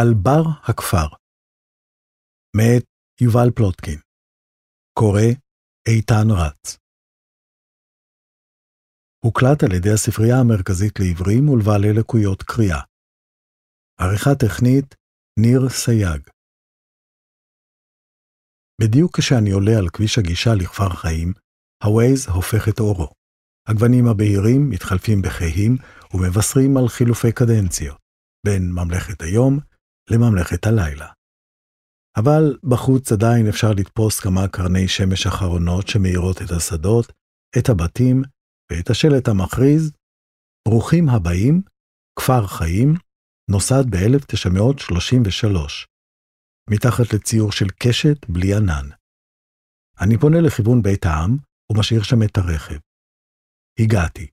על בר הכפר מאת יובל פלוטקין קורא איתן רץ הוקלט על ידי הספרייה המרכזית לעיוורים ולבעלי לקויות קריאה. עריכה טכנית ניר סייג בדיוק כשאני עולה על כביש הגישה לכפר חיים, הווייז הופך את עורו. הגוונים הבהירים מתחלפים בכהים ומבשרים על חילופי קדנציות, בין ממלכת היום לממלכת הלילה. אבל בחוץ עדיין אפשר לתפוס כמה קרני שמש אחרונות שמאירות את השדות, את הבתים ואת השלט המכריז, ברוכים הבאים, כפר חיים, נוסד ב-1933, מתחת לציור של קשת בלי ענן. אני פונה לכיוון בית העם ומשאיר שם את הרכב. הגעתי.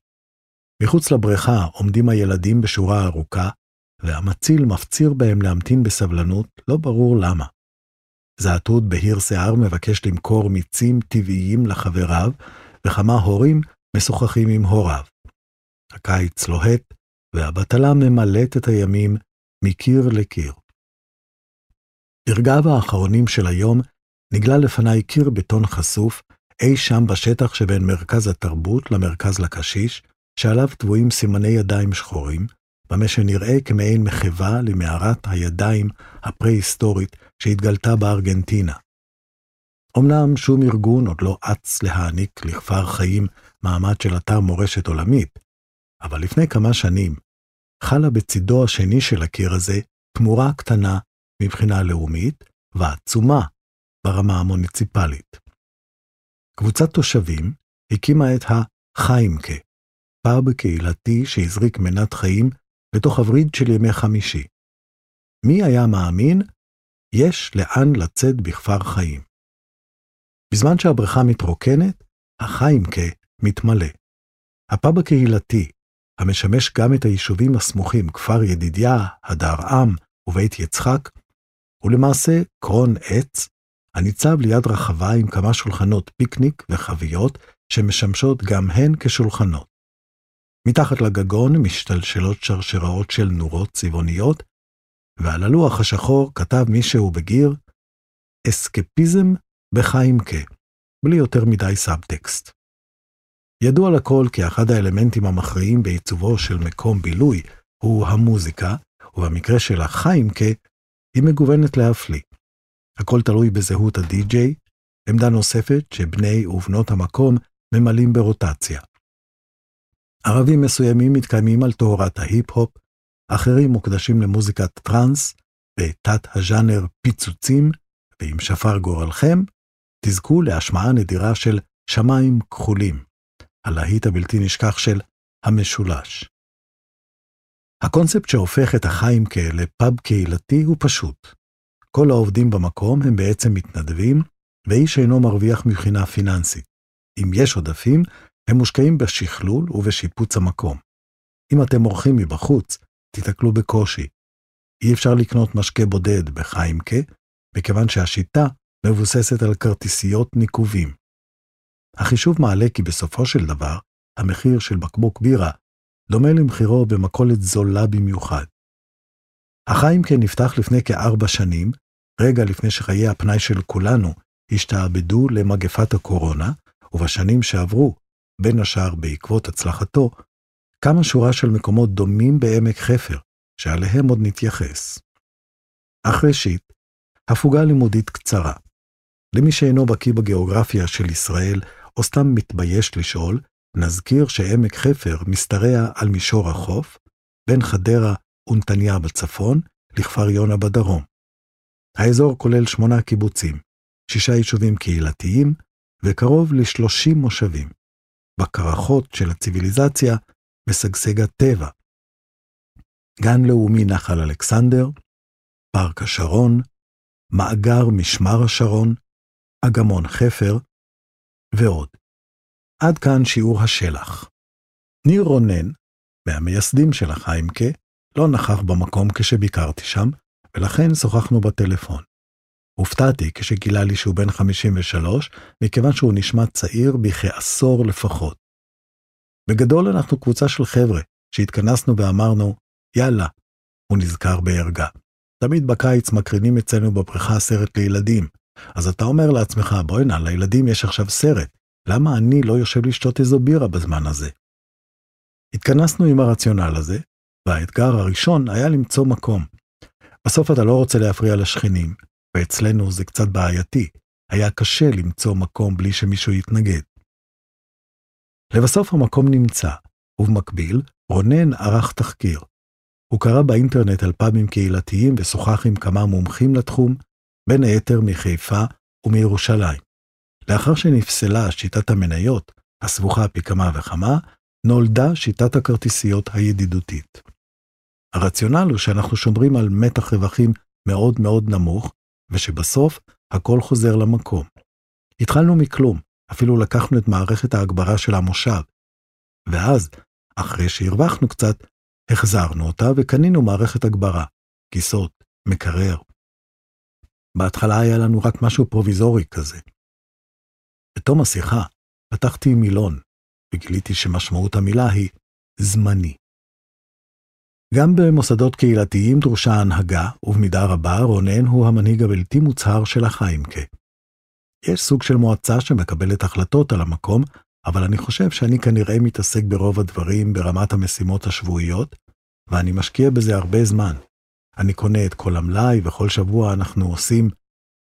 מחוץ לבריכה עומדים הילדים בשורה ארוכה, והמציל מפציר בהם להמתין בסבלנות, לא ברור למה. זעתות בהיר שיער מבקש למכור מיצים טבעיים לחבריו, וכמה הורים משוחחים עם הוריו. הקיץ לוהט, והבטלה ממלאת את הימים מקיר לקיר. ברגעיו האחרונים של היום נגלה לפניי קיר בטון חשוף, אי שם בשטח שבין מרכז התרבות למרכז לקשיש, שעליו טבועים סימני ידיים שחורים, במה שנראה כמעין מחווה למערת הידיים הפרה-היסטורית שהתגלתה בארגנטינה. אמנם שום ארגון עוד לא אץ להעניק לכפר חיים מעמד של אתר מורשת עולמית, אבל לפני כמה שנים חלה בצידו השני של הקיר הזה תמורה קטנה מבחינה לאומית ועצומה ברמה המוניציפלית. קבוצת תושבים הקימה את החיימקה, פאב קהילתי שהזריק מנת חיים לתוך הווריד של ימי חמישי. מי היה מאמין? יש לאן לצאת בכפר חיים. בזמן שהבריכה מתרוקנת, החיימקה מתמלא. הפאב הקהילתי, המשמש גם את היישובים הסמוכים כפר ידידיה, הדר עם ובית יצחק, הוא למעשה קרון עץ הניצב ליד רחבה עם כמה שולחנות פיקניק וחביות שמשמשות גם הן כשולחנות. מתחת לגגון משתלשלות שרשראות של נורות צבעוניות, ועל הלוח השחור כתב מישהו בגיר, אסקפיזם בחיימקה, בלי יותר מדי סאבטקסט. ידוע לכל כי אחד האלמנטים המכריעים בעיצובו של מקום בילוי הוא המוזיקה, ובמקרה של החיימקה, היא מגוונת להפליא. הכל תלוי בזהות הדי-ג'יי, עמדה נוספת שבני ובנות המקום ממלאים ברוטציה. ערבים מסוימים מתקיימים על טהרת ההיפ-הופ, אחרים מוקדשים למוזיקת טראנס, בתת הז'אנר פיצוצים, ואם שפר גורלכם, תזכו להשמעה נדירה של שמיים כחולים, הלהיט הבלתי נשכח של המשולש. הקונספט שהופך את החיימקה לפאב קהילתי הוא פשוט. כל העובדים במקום הם בעצם מתנדבים, ואיש אינו מרוויח מבחינה פיננסית. אם יש עודפים, הם מושקעים בשכלול ובשיפוץ המקום. אם אתם אורחים מבחוץ, תיתקלו בקושי. אי אפשר לקנות משקה בודד בחיימקה, מכיוון שהשיטה מבוססת על כרטיסיות ניקובים. החישוב מעלה כי בסופו של דבר, המחיר של בקבוק בירה דומה למחירו במכולת זולה במיוחד. החיימקה נפתח לפני כארבע שנים, רגע לפני שחיי הפנאי של כולנו השתעבדו למגפת הקורונה, ובשנים שעברו בין השאר בעקבות הצלחתו, קמה שורה של מקומות דומים בעמק חפר, שעליהם עוד נתייחס. אך ראשית, הפוגה לימודית קצרה. למי שאינו בקיא בגיאוגרפיה של ישראל, או סתם מתבייש לשאול, נזכיר שעמק חפר משתרע על מישור החוף, בין חדרה ונתניה בצפון לכפר יונה בדרום. האזור כולל שמונה קיבוצים, שישה יישובים קהילתיים וקרוב ל-30 מושבים. בקרחות של הציוויליזציה משגשג הטבע. גן לאומי נחל אלכסנדר, פארק השרון, מאגר משמר השרון, אגמון חפר, ועוד. עד כאן שיעור השלח. ניר רונן, מהמייסדים של החיימקה, לא נכח במקום כשביקרתי שם, ולכן שוחחנו בטלפון. הופתעתי כשגילה לי שהוא בן 53, מכיוון שהוא נשמע צעיר בכעשור לפחות. בגדול אנחנו קבוצה של חבר'ה שהתכנסנו ואמרנו, יאללה, הוא נזכר בערגה. תמיד בקיץ מקרינים אצלנו בבריכה סרט לילדים. אז אתה אומר לעצמך, בוא'נה, לילדים יש עכשיו סרט, למה אני לא יושב לשתות איזו בירה בזמן הזה? התכנסנו עם הרציונל הזה, והאתגר הראשון היה למצוא מקום. בסוף אתה לא רוצה להפריע לשכנים, ואצלנו זה קצת בעייתי, היה קשה למצוא מקום בלי שמישהו יתנגד. לבסוף המקום נמצא, ובמקביל, רונן ערך תחקיר. הוא קרא באינטרנט על פאבים קהילתיים ושוחח עם כמה מומחים לתחום, בין היתר מחיפה ומירושלים. לאחר שנפסלה שיטת המניות, הסבוכה פי כמה וכמה, נולדה שיטת הכרטיסיות הידידותית. הרציונל הוא שאנחנו שומרים על מתח רווחים מאוד מאוד נמוך, ושבסוף הכל חוזר למקום. התחלנו מכלום, אפילו לקחנו את מערכת ההגברה של המושב. ואז, אחרי שהרווחנו קצת, החזרנו אותה וקנינו מערכת הגברה, כיסות, מקרר. בהתחלה היה לנו רק משהו פרוביזורי כזה. בתום השיחה, פתחתי מילון, וגיליתי שמשמעות המילה היא זמני. גם במוסדות קהילתיים דרושה הנהגה, ובמידה רבה רונן הוא המנהיג הבלתי מוצהר של החיימקה. יש סוג של מועצה שמקבלת החלטות על המקום, אבל אני חושב שאני כנראה מתעסק ברוב הדברים ברמת המשימות השבועיות, ואני משקיע בזה הרבה זמן. אני קונה את כל המלאי, וכל שבוע אנחנו עושים,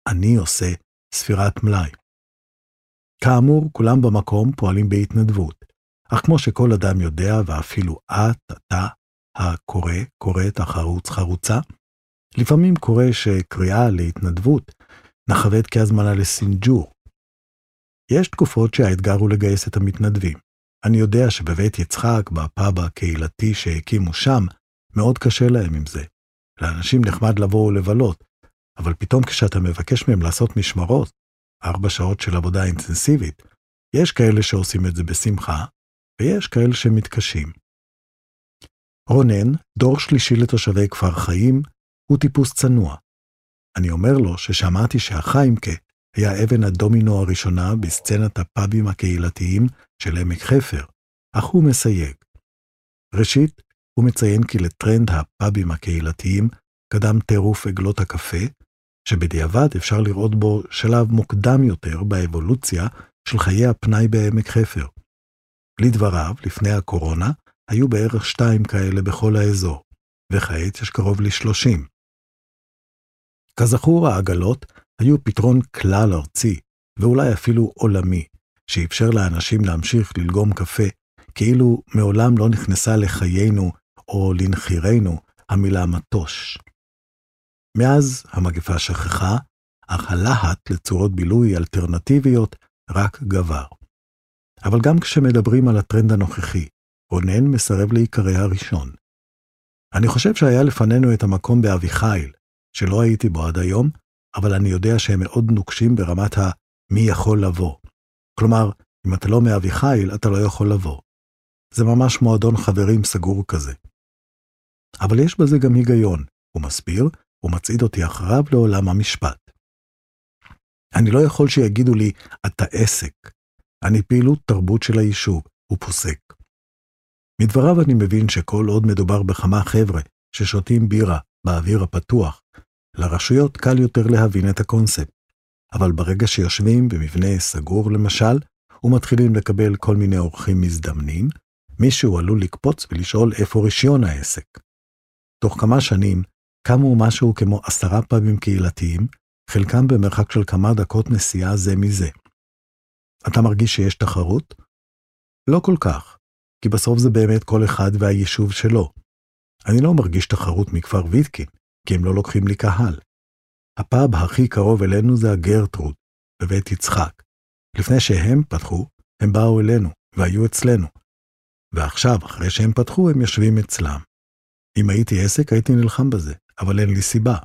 אני עושה, ספירת מלאי. כאמור, כולם במקום פועלים בהתנדבות, אך כמו שכל אדם יודע, ואפילו את, אתה, הקורא, קוראת, החרוץ, חרוצה, לפעמים קורה שקריאה להתנדבות נחווית כהזמנה לסינג'ור. יש תקופות שהאתגר הוא לגייס את המתנדבים. אני יודע שבבית יצחק, בפאב הקהילתי שהקימו שם, מאוד קשה להם עם זה. לאנשים נחמד לבוא ולבלות, אבל פתאום כשאתה מבקש מהם לעשות משמרות, ארבע שעות של עבודה אינטנסיבית, יש כאלה שעושים את זה בשמחה, ויש כאלה שמתקשים. רונן, דור שלישי לתושבי כפר חיים, הוא טיפוס צנוע. אני אומר לו ששמעתי שהחיימקה היה אבן הדומינו הראשונה בסצנת הפאבים הקהילתיים של עמק חפר, אך הוא מסייג. ראשית, הוא מציין כי לטרנד הפאבים הקהילתיים קדם טירוף עגלות הקפה, שבדיעבד אפשר לראות בו שלב מוקדם יותר באבולוציה של חיי הפנאי בעמק חפר. לדבריו, לפני הקורונה, היו בערך שתיים כאלה בכל האזור, וכעת יש קרוב ל-30. כזכור, העגלות היו פתרון כלל ארצי, ואולי אפילו עולמי, שאפשר לאנשים להמשיך ללגום קפה, כאילו מעולם לא נכנסה לחיינו או לנחירנו המילה מטוש. מאז המגפה שכחה, אך הלהט לצורות בילוי אלטרנטיביות רק גבר. אבל גם כשמדברים על הטרנד הנוכחי, רונן מסרב להיקרא הראשון. אני חושב שהיה לפנינו את המקום באביחיל, שלא הייתי בו עד היום, אבל אני יודע שהם מאוד נוקשים ברמת ה"מי יכול לבוא". כלומר, אם אתה לא מאביחיל, אתה לא יכול לבוא. זה ממש מועדון חברים סגור כזה. אבל יש בזה גם היגיון, הוא מסביר, ומצעיד אותי אחריו לעולם המשפט. אני לא יכול שיגידו לי, אתה עסק. אני פעילות תרבות של היישוב, הוא פוסק. מדבריו אני מבין שכל עוד מדובר בכמה חבר'ה ששותים בירה באוויר הפתוח, לרשויות קל יותר להבין את הקונספט. אבל ברגע שיושבים במבנה סגור למשל, ומתחילים לקבל כל מיני אורחים מזדמנים, מישהו עלול לקפוץ ולשאול איפה רישיון העסק. תוך כמה שנים קמו משהו כמו עשרה פאבים קהילתיים, חלקם במרחק של כמה דקות נסיעה זה מזה. אתה מרגיש שיש תחרות? לא כל כך, כי בסוף זה באמת כל אחד והיישוב שלו. אני לא מרגיש תחרות מכפר ויטקין, כי הם לא לוקחים לי קהל. הפאב הכי קרוב אלינו זה הגרטרוד, בבית יצחק. לפני שהם פתחו, הם באו אלינו, והיו אצלנו. ועכשיו, אחרי שהם פתחו, הם יושבים אצלם. אם הייתי עסק, הייתי נלחם בזה, אבל אין לי סיבה.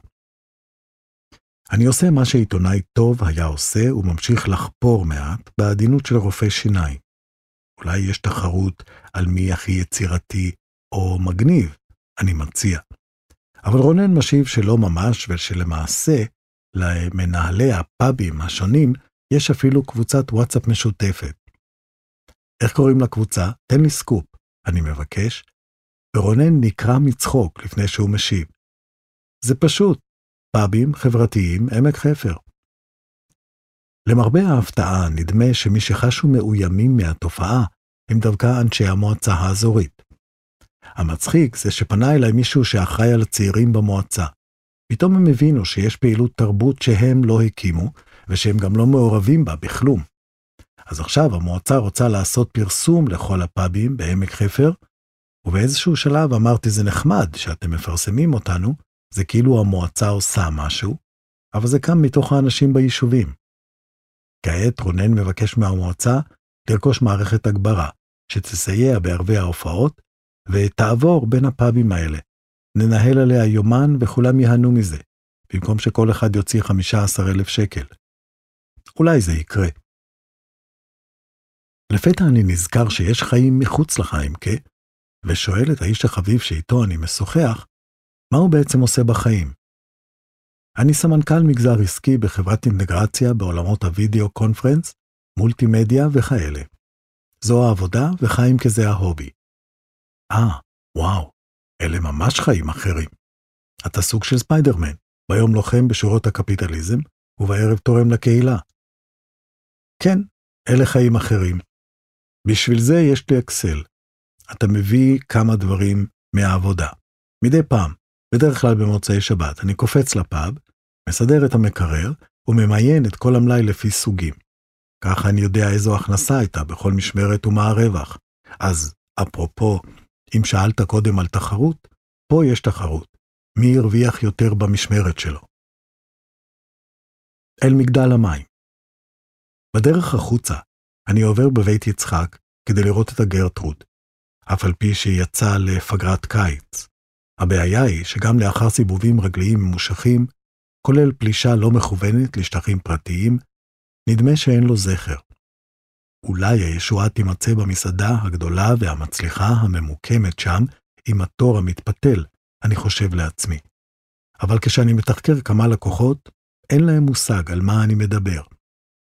אני עושה מה שעיתונאי טוב היה עושה וממשיך לחפור מעט בעדינות של רופא שיניים. אולי יש תחרות על מי הכי יצירתי או מגניב, אני מציע. אבל רונן משיב שלא ממש ושלמעשה, למנהלי הפאבים השונים יש אפילו קבוצת וואטסאפ משותפת. איך קוראים לקבוצה? תן לי סקופ, אני מבקש. ורונן נקרע מצחוק לפני שהוא משיב. זה פשוט, פאבים חברתיים עמק חפר. למרבה ההפתעה, נדמה שמי שחשו מאוימים מהתופעה הם דווקא אנשי המועצה האזורית. המצחיק זה שפנה אליי מישהו שאחראי על הצעירים במועצה. פתאום הם הבינו שיש פעילות תרבות שהם לא הקימו, ושהם גם לא מעורבים בה בכלום. אז עכשיו המועצה רוצה לעשות פרסום לכל הפאבים בעמק חפר, ובאיזשהו שלב אמרתי זה נחמד שאתם מפרסמים אותנו, זה כאילו המועצה עושה משהו, אבל זה קם מתוך האנשים ביישובים. כעת רונן מבקש מהמועצה לרכוש מערכת הגברה, שתסייע בערבי ההופעות, ותעבור בין הפאבים האלה. ננהל עליה יומן וכולם ייהנו מזה, במקום שכל אחד יוציא 15,000 שקל. אולי זה יקרה. לפתע אני נזכר שיש חיים מחוץ לחיימקה, ושואל את האיש החביב שאיתו אני משוחח, מה הוא בעצם עושה בחיים? אני סמנכ"ל מגזר עסקי בחברת אינטגרציה בעולמות הוידאו קונפרנס, מולטימדיה וכאלה. זו העבודה וחיים כזה ההובי. אה, וואו, אלה ממש חיים אחרים. אתה סוג של ספיידרמן, ביום לוחם בשורות הקפיטליזם, ובערב תורם לקהילה. כן, אלה חיים אחרים. בשביל זה יש לי אקסל. אתה מביא כמה דברים מהעבודה. מדי פעם, בדרך כלל במוצאי שבת, אני קופץ לפאב, מסדר את המקרר, וממיין את כל המלאי לפי סוגים. ככה אני יודע איזו הכנסה הייתה בכל משמרת ומה הרווח. אז אפרופו, אם שאלת קודם על תחרות, פה יש תחרות. מי הרוויח יותר במשמרת שלו? אל מגדל המים. בדרך החוצה, אני עובר בבית יצחק כדי לראות את הגרטרוד, אף על פי שיצא לפגרת קיץ. הבעיה היא שגם לאחר סיבובים רגליים ממושכים, כולל פלישה לא מכוונת לשטחים פרטיים, נדמה שאין לו זכר. אולי הישועה תימצא במסעדה הגדולה והמצליחה הממוקמת שם, עם התור המתפתל, אני חושב לעצמי. אבל כשאני מתחקר כמה לקוחות, אין להם מושג על מה אני מדבר.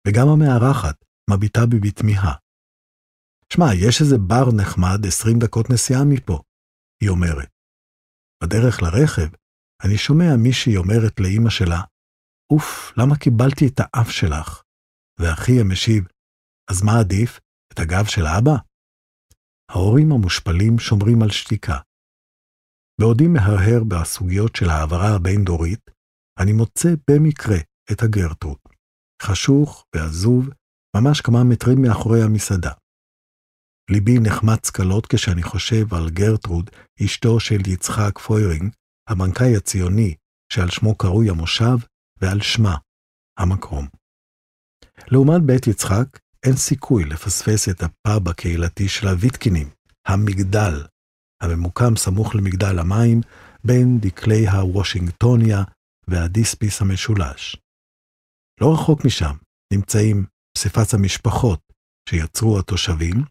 וגם המארחת מביטה בי בתמיהה. שמע, יש איזה בר נחמד 20 דקות נסיעה מפה, היא אומרת. בדרך לרכב, אני שומע מישהי אומרת לאימא שלה, אוף, למה קיבלתי את האף שלך? ואחי המשיב, אז מה עדיף, את הגב של אבא? ההורים המושפלים שומרים על שתיקה. בעודי מהרהר בסוגיות של העברה הבין-דורית, אני מוצא במקרה את הגרטרוד, חשוך ועזוב, ממש כמה מטרים מאחורי המסעדה. ליבי נחמץ קלות כשאני חושב על גרטרוד, אשתו של יצחק פוירינג, הבנקאי הציוני שעל שמו קרוי המושב, ועל שמה, המקום. לעומת בית יצחק, אין סיכוי לפספס את הפאב הקהילתי של הוויטקינים, המגדל, הממוקם סמוך למגדל המים, בין דקלי הוושינגטוניה והדיספיס המשולש. לא רחוק משם נמצאים פסיפס המשפחות שיצרו התושבים,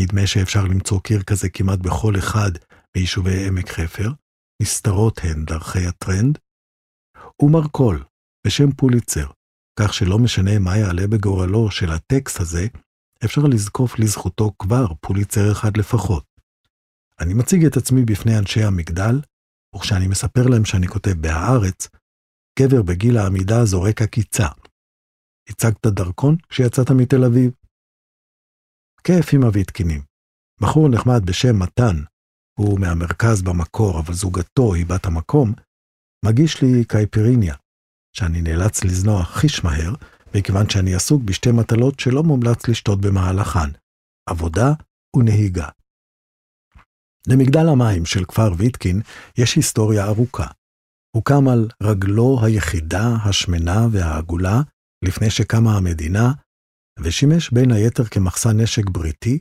נדמה שאפשר למצוא קיר כזה כמעט בכל אחד מיישובי עמק חפר, נסתרות הן דרכי הטרנד, ומרכול, בשם פוליצר, כך שלא משנה מה יעלה בגורלו של הטקסט הזה, אפשר לזקוף לזכותו כבר פוליצר אחד לפחות. אני מציג את עצמי בפני אנשי המגדל, וכשאני מספר להם שאני כותב בהארץ, גבר בגיל העמידה זורק עקיצה. הצגת דרכון כשיצאת מתל אביב? כיף עם הוויטקינים. בחור נחמד בשם מתן, הוא מהמרכז במקור, אבל זוגתו היא בת המקום, מגיש לי קייפיריניה, שאני נאלץ לזנוח חיש מהר, מכיוון שאני עסוק בשתי מטלות שלא מומלץ לשתות במהלכן, עבודה ונהיגה. למגדל המים של כפר ויטקין יש היסטוריה ארוכה. הוקם על רגלו היחידה, השמנה והעגולה, לפני שקמה המדינה, ושימש בין היתר כמחסן נשק בריטי,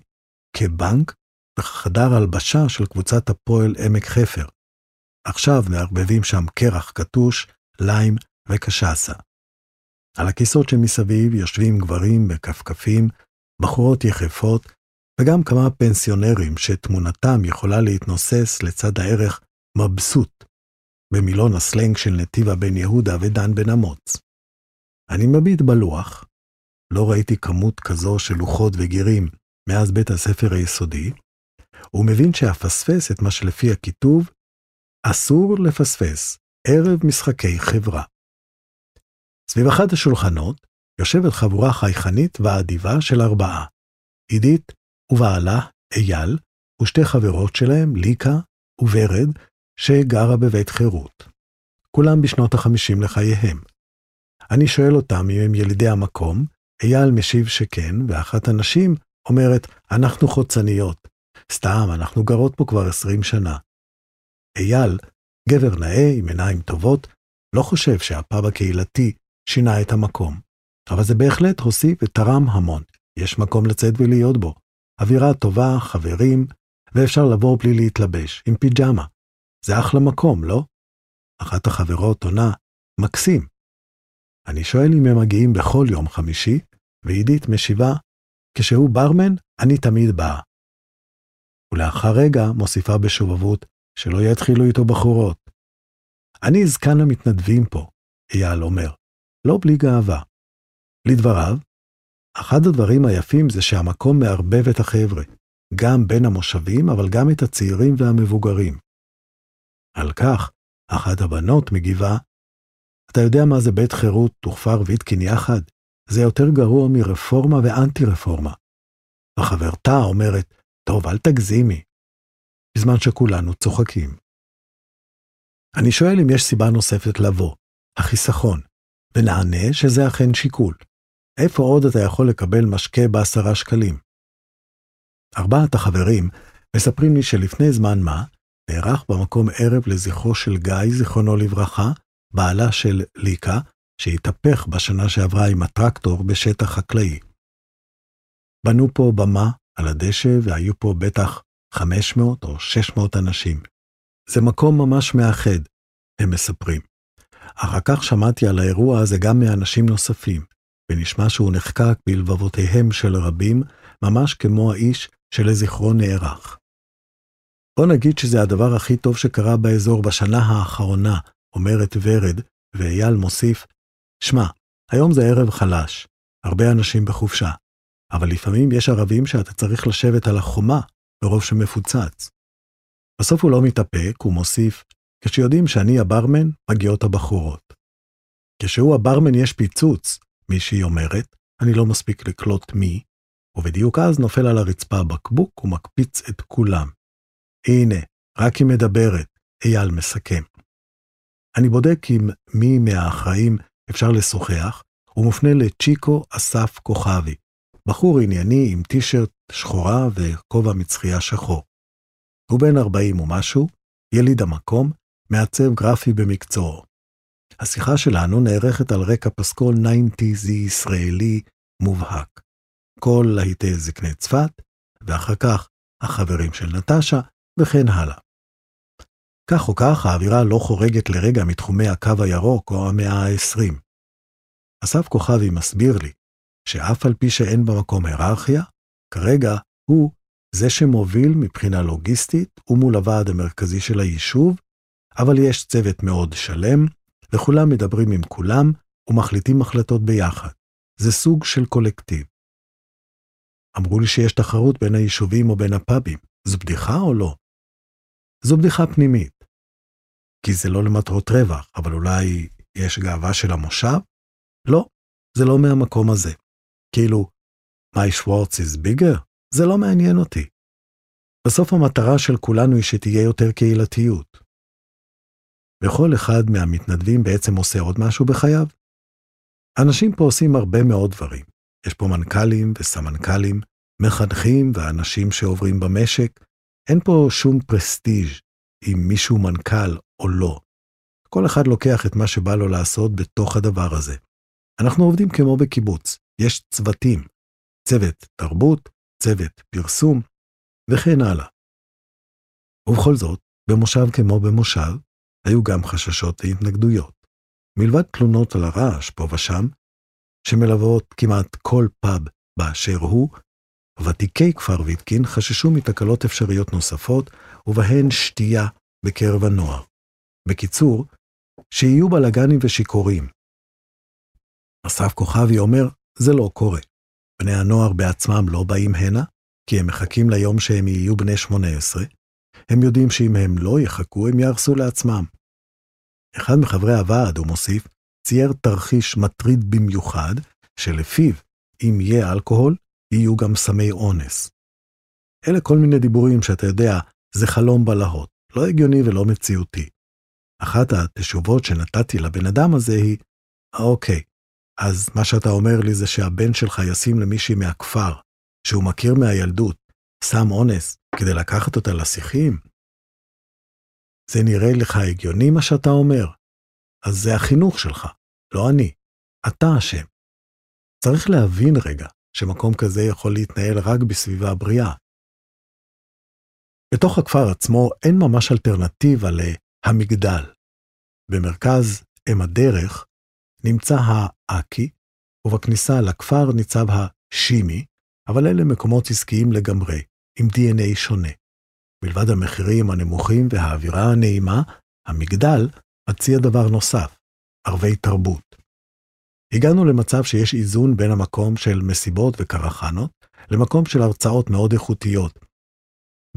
כבנק וחדר הלבשה של קבוצת הפועל עמק חפר. עכשיו מערבבים שם קרח קטוש, ליים וקשסה. על הכיסאות שמסביב יושבים גברים בכפכפים, בחורות יחפות, וגם כמה פנסיונרים שתמונתם יכולה להתנוסס לצד הערך מבסוט, במילון הסלנג של נתיבה בן יהודה ודן בן אמוץ. אני מביט בלוח, לא ראיתי כמות כזו של לוחות וגירים מאז בית הספר היסודי, ומבין שאפספס את מה שלפי הכיתוב אסור לפספס ערב משחקי חברה. סביב אחד השולחנות יושבת חבורה חייכנית ואדיבה של ארבעה, עידית ובעלה, אייל, ושתי חברות שלהם, ליקה וורד, שגרה בבית חירות. כולם בשנות החמישים לחייהם. אני שואל אותם אם הם ילידי המקום, אייל משיב שכן, ואחת הנשים אומרת, אנחנו חוצניות. סתם, אנחנו גרות פה כבר עשרים שנה. אייל, גבר נאה עם עיניים טובות, לא חושב שהפאב הקהילתי שינה את המקום. אבל זה בהחלט הוסיף ותרם המון. יש מקום לצאת ולהיות בו. אווירה טובה, חברים, ואפשר לבוא בלי להתלבש, עם פיג'מה. זה אחלה מקום, לא? אחת החברות עונה, מקסים. אני שואל אם הם מגיעים בכל יום חמישי, ועידית משיבה, כשהוא ברמן, אני תמיד באה. ולאחר רגע מוסיפה בשובבות, שלא יתחילו איתו בחורות. אני זקן המתנדבים פה, אייל אומר, לא בלי גאווה. לדבריו, אחד הדברים היפים זה שהמקום מערבב את החבר'ה, גם בין המושבים, אבל גם את הצעירים והמבוגרים. על כך, אחת הבנות מגיבה, אתה יודע מה זה בית חירות וכפר ויטקין יחד? זה יותר גרוע מרפורמה ואנטי-רפורמה. וחברתה אומרת, טוב, אל תגזימי, בזמן שכולנו צוחקים. אני שואל אם יש סיבה נוספת לבוא, החיסכון, ונענה שזה אכן שיקול. איפה עוד אתה יכול לקבל משקה בעשרה שקלים? ארבעת החברים מספרים לי שלפני זמן מה, נערך במקום ערב לזכרו של גיא, זיכרונו לברכה, בעלה של ליקה, שהתהפך בשנה שעברה עם הטרקטור בשטח חקלאי. בנו פה במה על הדשא והיו פה בטח 500 או 600 אנשים. זה מקום ממש מאחד, הם מספרים. אחר כך שמעתי על האירוע הזה גם מאנשים נוספים, ונשמע שהוא נחקק בלבבותיהם של רבים, ממש כמו האיש שלזכרו נערך. בוא נגיד שזה הדבר הכי טוב שקרה באזור בשנה האחרונה, אומרת ורד, ואייל מוסיף, שמע, היום זה ערב חלש, הרבה אנשים בחופשה, אבל לפעמים יש ערבים שאתה צריך לשבת על החומה ברוב שמפוצץ. בסוף הוא לא מתאפק, הוא מוסיף, כשיודעים שאני הברמן, מגיעות הבחורות. כשהוא הברמן יש פיצוץ, מישהי אומרת, אני לא מספיק לקלוט מי, ובדיוק אז נופל על הרצפה בקבוק ומקפיץ את כולם. הנה, רק היא מדברת, אייל מסכם. אני בודק עם מי מהאחראים אפשר לשוחח, ומופנה לצ'יקו אסף כוכבי, בחור ענייני עם טישרט שחורה וכובע מצחייה שחור. הוא בן 40 ומשהו, יליד המקום, מעצב גרפי במקצועו. השיחה שלנו נערכת על רקע פסקול 90's ישראלי מובהק. כל להיטי זקני צפת, ואחר כך החברים של נטשה, וכן הלאה. כך או כך, האווירה לא חורגת לרגע מתחומי הקו הירוק או המאה ה-20. אסף כוכבי מסביר לי שאף על פי שאין במקום היררכיה, כרגע הוא זה שמוביל מבחינה לוגיסטית ומול הוועד המרכזי של היישוב, אבל יש צוות מאוד שלם, וכולם מדברים עם כולם ומחליטים החלטות ביחד. זה סוג של קולקטיב. אמרו לי שיש תחרות בין היישובים או בין הפאבים. זו בדיחה או לא? זו בדיחה פנימית. כי זה לא למטרות רווח, אבל אולי יש גאווה של המושב? לא, זה לא מהמקום הזה. כאילו, my Schwartz is bigger? זה לא מעניין אותי. בסוף המטרה של כולנו היא שתהיה יותר קהילתיות. וכל אחד מהמתנדבים בעצם עושה עוד משהו בחייו. אנשים פה עושים הרבה מאוד דברים. יש פה מנכ"לים וסמנכ"לים, מחנכים ואנשים שעוברים במשק. אין פה שום פרסטיג' אם מישהו מנכ"ל או לא. כל אחד לוקח את מה שבא לו לעשות בתוך הדבר הזה. אנחנו עובדים כמו בקיבוץ, יש צוותים, צוות תרבות, צוות פרסום, וכן הלאה. ובכל זאת, במושב כמו במושב, היו גם חששות והתנגדויות. מלבד תלונות על הרעש פה ושם, שמלוות כמעט כל פאב באשר הוא, ותיקי כפר ויתקין חששו מתקלות אפשריות נוספות, ובהן שתייה בקרב הנוער. בקיצור, שיהיו בלאגנים ושיכורים. אסף כוכבי אומר, זה לא קורה. בני הנוער בעצמם לא באים הנה, כי הם מחכים ליום שהם יהיו בני 18. הם יודעים שאם הם לא יחכו, הם יהרסו לעצמם. אחד מחברי הוועד, הוא מוסיף, צייר תרחיש מטריד במיוחד, שלפיו, אם יהיה אלכוהול, יהיו גם סמי אונס. אלה כל מיני דיבורים שאתה יודע, זה חלום בלהות, לא הגיוני ולא מציאותי. אחת התשובות שנתתי לבן אדם הזה היא, אוקיי, אז מה שאתה אומר לי זה שהבן שלך ישים למישהי מהכפר, שהוא מכיר מהילדות, סם אונס, כדי לקחת אותה לשיחים? זה נראה לך הגיוני מה שאתה אומר? אז זה החינוך שלך, לא אני. אתה אשם. צריך להבין רגע שמקום כזה יכול להתנהל רק בסביבה בריאה. בתוך הכפר עצמו אין ממש אלטרנטיבה להמגדל. במרכז אם הדרך נמצא האקי, ובכניסה לכפר ניצב השימי, אבל אלה מקומות עסקיים לגמרי, עם DNA שונה. מלבד המחירים הנמוכים והאווירה הנעימה, המגדל מציע דבר נוסף, ערבי תרבות. הגענו למצב שיש איזון בין המקום של מסיבות וקרחנות, למקום של הרצאות מאוד איכותיות.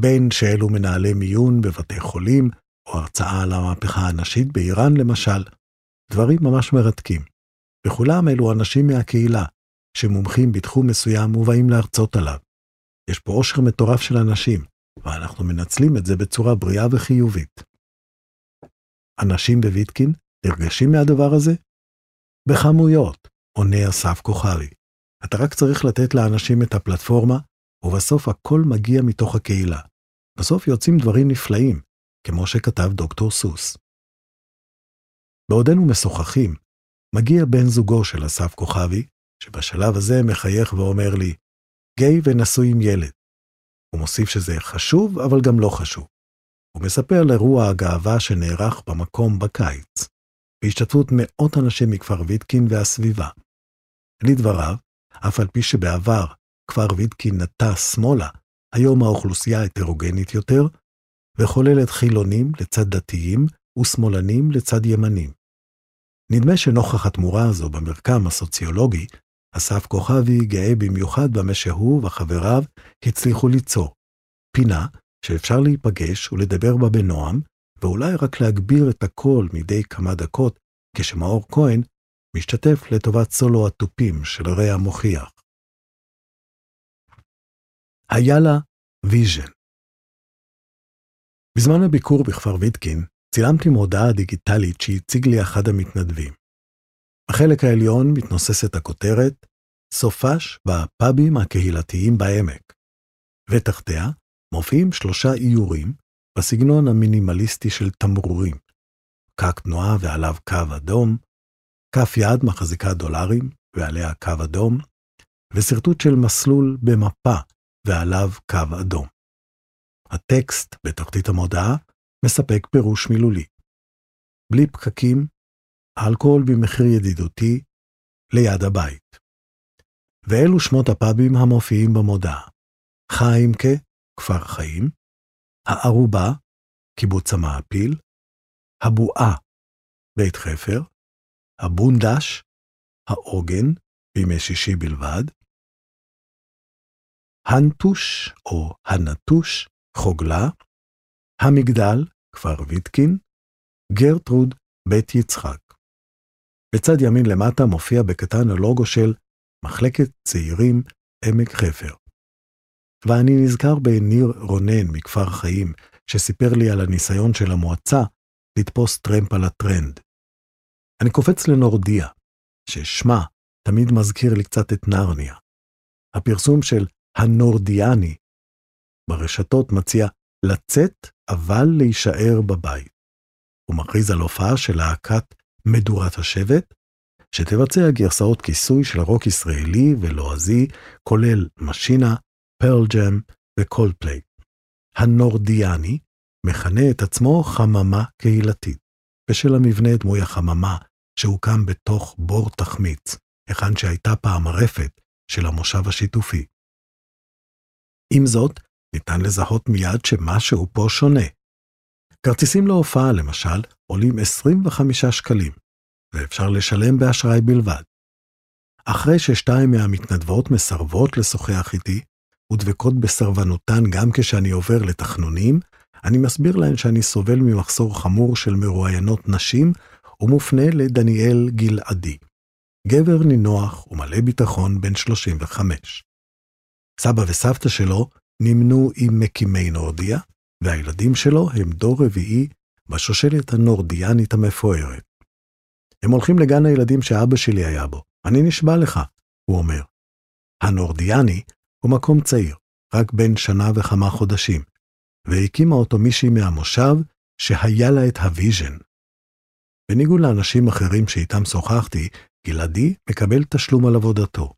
בין שאלו מנהלי מיון בבתי חולים, או הרצאה על המהפכה הנשית באיראן למשל, דברים ממש מרתקים. וכולם אלו אנשים מהקהילה, שמומחים בתחום מסוים ובאים להרצות עליו. יש פה עושר מטורף של אנשים, ואנחנו מנצלים את זה בצורה בריאה וחיובית. אנשים בוויטקין נרגשים מהדבר הזה? בכמויות, עונה אסף כוכבי. אתה רק צריך לתת לאנשים את הפלטפורמה, ובסוף הכל מגיע מתוך הקהילה. בסוף יוצאים דברים נפלאים, כמו שכתב דוקטור סוס. בעודנו משוחחים, מגיע בן זוגו של אסף כוכבי, שבשלב הזה מחייך ואומר לי, גיי ונשוי עם ילד. הוא מוסיף שזה חשוב, אבל גם לא חשוב. הוא מספר על אירוע הגאווה שנערך במקום בקיץ, בהשתתפות מאות אנשים מכפר ויטקין והסביבה. לדבריו, אף על פי שבעבר כפר ויטקין נטה שמאלה, היום האוכלוסייה הטרוגנית יותר, וכוללת חילונים לצד דתיים ושמאלנים לצד ימנים. נדמה שנוכח התמורה הזו במרקם הסוציולוגי, אסף כוכבי גאה במיוחד במה שהוא וחבריו הצליחו ליצור. פינה שאפשר להיפגש ולדבר בה בנועם, ואולי רק להגביר את הקול מדי כמה דקות, כשמאור כהן משתתף לטובת סולו התופים של רע המוכיח. היה לה vision. בזמן הביקור בכפר ויטקין, צילמתי מודעה דיגיטלית שהציג לי אחד המתנדבים. בחלק העליון מתנוססת הכותרת סופש בפאבים הקהילתיים בעמק, ותחתיה מופיעים שלושה איורים בסגנון המינימליסטי של תמרורים, קק תנועה ועליו קו אדום, כף יד מחזיקה דולרים ועליה קו אדום, ושרטוט של מסלול במפה ועליו קו אדום. הטקסט בתחתית המודעה מספק פירוש מילולי. בלי פקקים, אלכוהול במחיר ידידותי, ליד הבית. ואלו שמות הפאבים המופיעים במודעה. חיימקה, כפר חיים, הערובה, קיבוץ המעפיל, הבועה, בית חפר, הבונדש, העוגן, בימי שישי בלבד, הנטוש או הנטוש, חוגלה, המגדל, כפר ויטקין, גרטרוד, בית יצחק. בצד ימין למטה מופיע בקטן הלוגו של מחלקת צעירים עמק חפר. ואני נזכר בניר רונן מכפר חיים, שסיפר לי על הניסיון של המועצה לתפוס טרמפ על הטרנד. אני קופץ לנורדיה, ששמה תמיד מזכיר לי קצת את נרניה. הפרסום של הנורדיאני ברשתות מציע לצאת אבל להישאר בבית. הוא מכריז על הופעה של להקת מדורת השבט, שתבצע גרסאות כיסוי של רוק ישראלי ולועזי, כולל משינה, פרל ג'ם וקולדפליי. הנורדיאני מכנה את עצמו חממה קהילתית, בשל המבנה דמוי החממה שהוקם בתוך בור תחמיץ, היכן שהייתה פעם הרפת של המושב השיתופי. עם זאת, ניתן לזהות מיד שמשהו פה שונה. כרטיסים להופעה, למשל, עולים 25 שקלים, ואפשר לשלם באשראי בלבד. אחרי ששתיים מהמתנדבות מסרבות לשוחח איתי, ודבקות בסרבנותן גם כשאני עובר לתחנונים, אני מסביר להן שאני סובל ממחסור חמור של מרואיינות נשים, ומופנה לדניאל גלעדי. גבר נינוח ומלא ביטחון בן 35. סבא וסבתא שלו נמנו עם מקימי נורדיה, והילדים שלו הם דור רביעי בשושלת הנורדיאנית המפוארת. הם הולכים לגן הילדים שאבא שלי היה בו. אני נשבע לך, הוא אומר. הנורדיאני הוא מקום צעיר, רק בן שנה וכמה חודשים, והקימה אותו מישהי מהמושב שהיה לה את ה vision. בניגוד לאנשים אחרים שאיתם שוחחתי, גלעדי מקבל תשלום על עבודתו.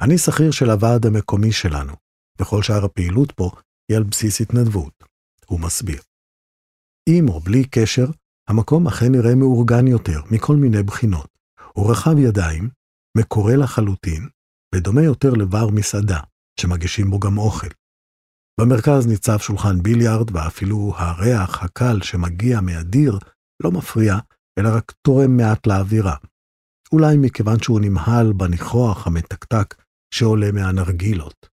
אני שכיר של הוועד המקומי שלנו, וכל שאר הפעילות פה היא על בסיס התנדבות. הוא מסביר. עם או בלי קשר, המקום אכן נראה מאורגן יותר מכל מיני בחינות. הוא רחב ידיים, מקורה לחלוטין, ודומה יותר לבר מסעדה, שמגישים בו גם אוכל. במרכז ניצב שולחן ביליארד, ואפילו הריח הקל שמגיע מאדיר לא מפריע, אלא רק תורם מעט לאווירה. אולי מכיוון שהוא נמהל בניחוח המתקתק שעולה מהנרגילות.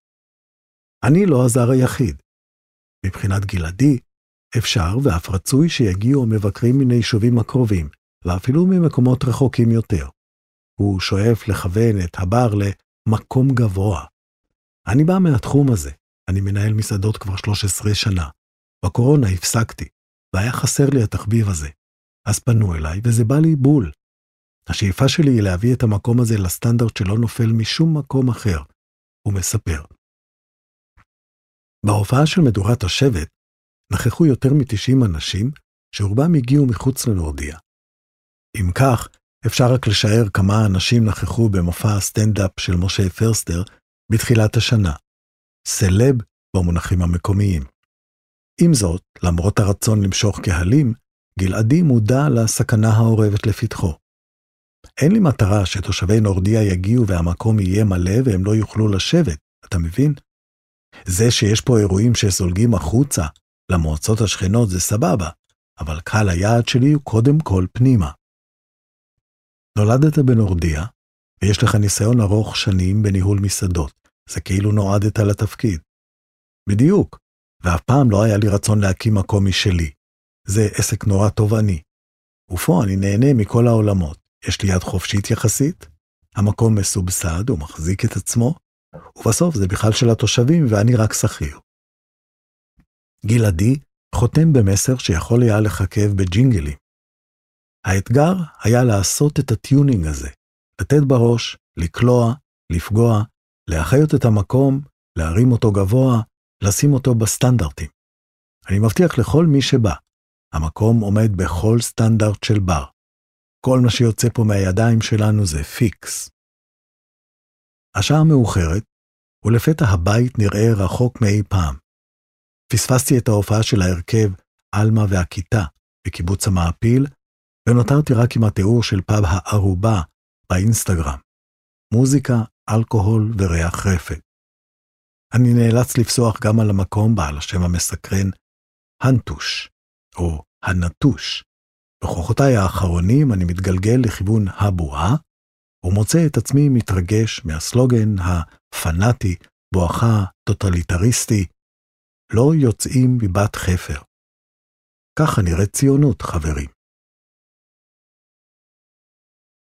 אני לא הזר היחיד. מבחינת גלעדי, אפשר ואף רצוי שיגיעו מבקרים מן היישובים הקרובים, ואפילו ממקומות רחוקים יותר. הוא שואף לכוון את הבר למקום גבוה. אני בא מהתחום הזה, אני מנהל מסעדות כבר 13 שנה. בקורונה הפסקתי, והיה חסר לי התחביב הזה. אז פנו אליי, וזה בא לי בול. השאיפה שלי היא להביא את המקום הזה לסטנדרט שלא נופל משום מקום אחר, הוא מספר. בהופעה של מדורת השבט נכחו יותר מ-90 אנשים, שרובם הגיעו מחוץ לנורדיה. אם כך, אפשר רק לשער כמה אנשים נכחו במופע הסטנדאפ של משה פרסטר בתחילת השנה. סלב במונחים המקומיים. עם זאת, למרות הרצון למשוך קהלים, גלעדי מודע לסכנה האורבת לפתחו. אין לי מטרה שתושבי נורדיה יגיעו והמקום יהיה מלא והם לא יוכלו לשבת, אתה מבין? זה שיש פה אירועים שזולגים החוצה למועצות השכנות זה סבבה, אבל קהל היעד שלי הוא קודם כל פנימה. נולדת בנורדיה, ויש לך ניסיון ארוך שנים בניהול מסעדות. זה כאילו נועדת לתפקיד. בדיוק, ואף פעם לא היה לי רצון להקים מקום משלי. זה עסק נורא תובעני. ופה אני נהנה מכל העולמות. יש לי יד חופשית יחסית, המקום מסובסד ומחזיק את עצמו, ובסוף זה בכלל של התושבים ואני רק שכיר. גלעדי חותם במסר שיכול היה לחכב בג'ינגלים. האתגר היה לעשות את הטיונינג הזה, לתת בראש, לקלוע, לפגוע, להחיות את המקום, להרים אותו גבוה, לשים אותו בסטנדרטים. אני מבטיח לכל מי שבא, המקום עומד בכל סטנדרט של בר. כל מה שיוצא פה מהידיים שלנו זה פיקס. השעה מאוחרת, ולפתע הבית נראה רחוק מאי פעם. פספסתי את ההופעה של ההרכב עלמה והכיתה בקיבוץ המעפיל, ונותרתי רק עם התיאור של פאב הערובה באינסטגרם. מוזיקה, אלכוהול וריח רפת. אני נאלץ לפסוח גם על המקום בעל השם המסקרן הנטוש, או הנטוש. בכוחותיי האחרונים אני מתגלגל לכיוון הבועה, ומוצא את עצמי מתרגש מהסלוגן הפנאטי, בואכה טוטליטריסטי, לא יוצאים מבת חפר. ככה נראית ציונות, חברים.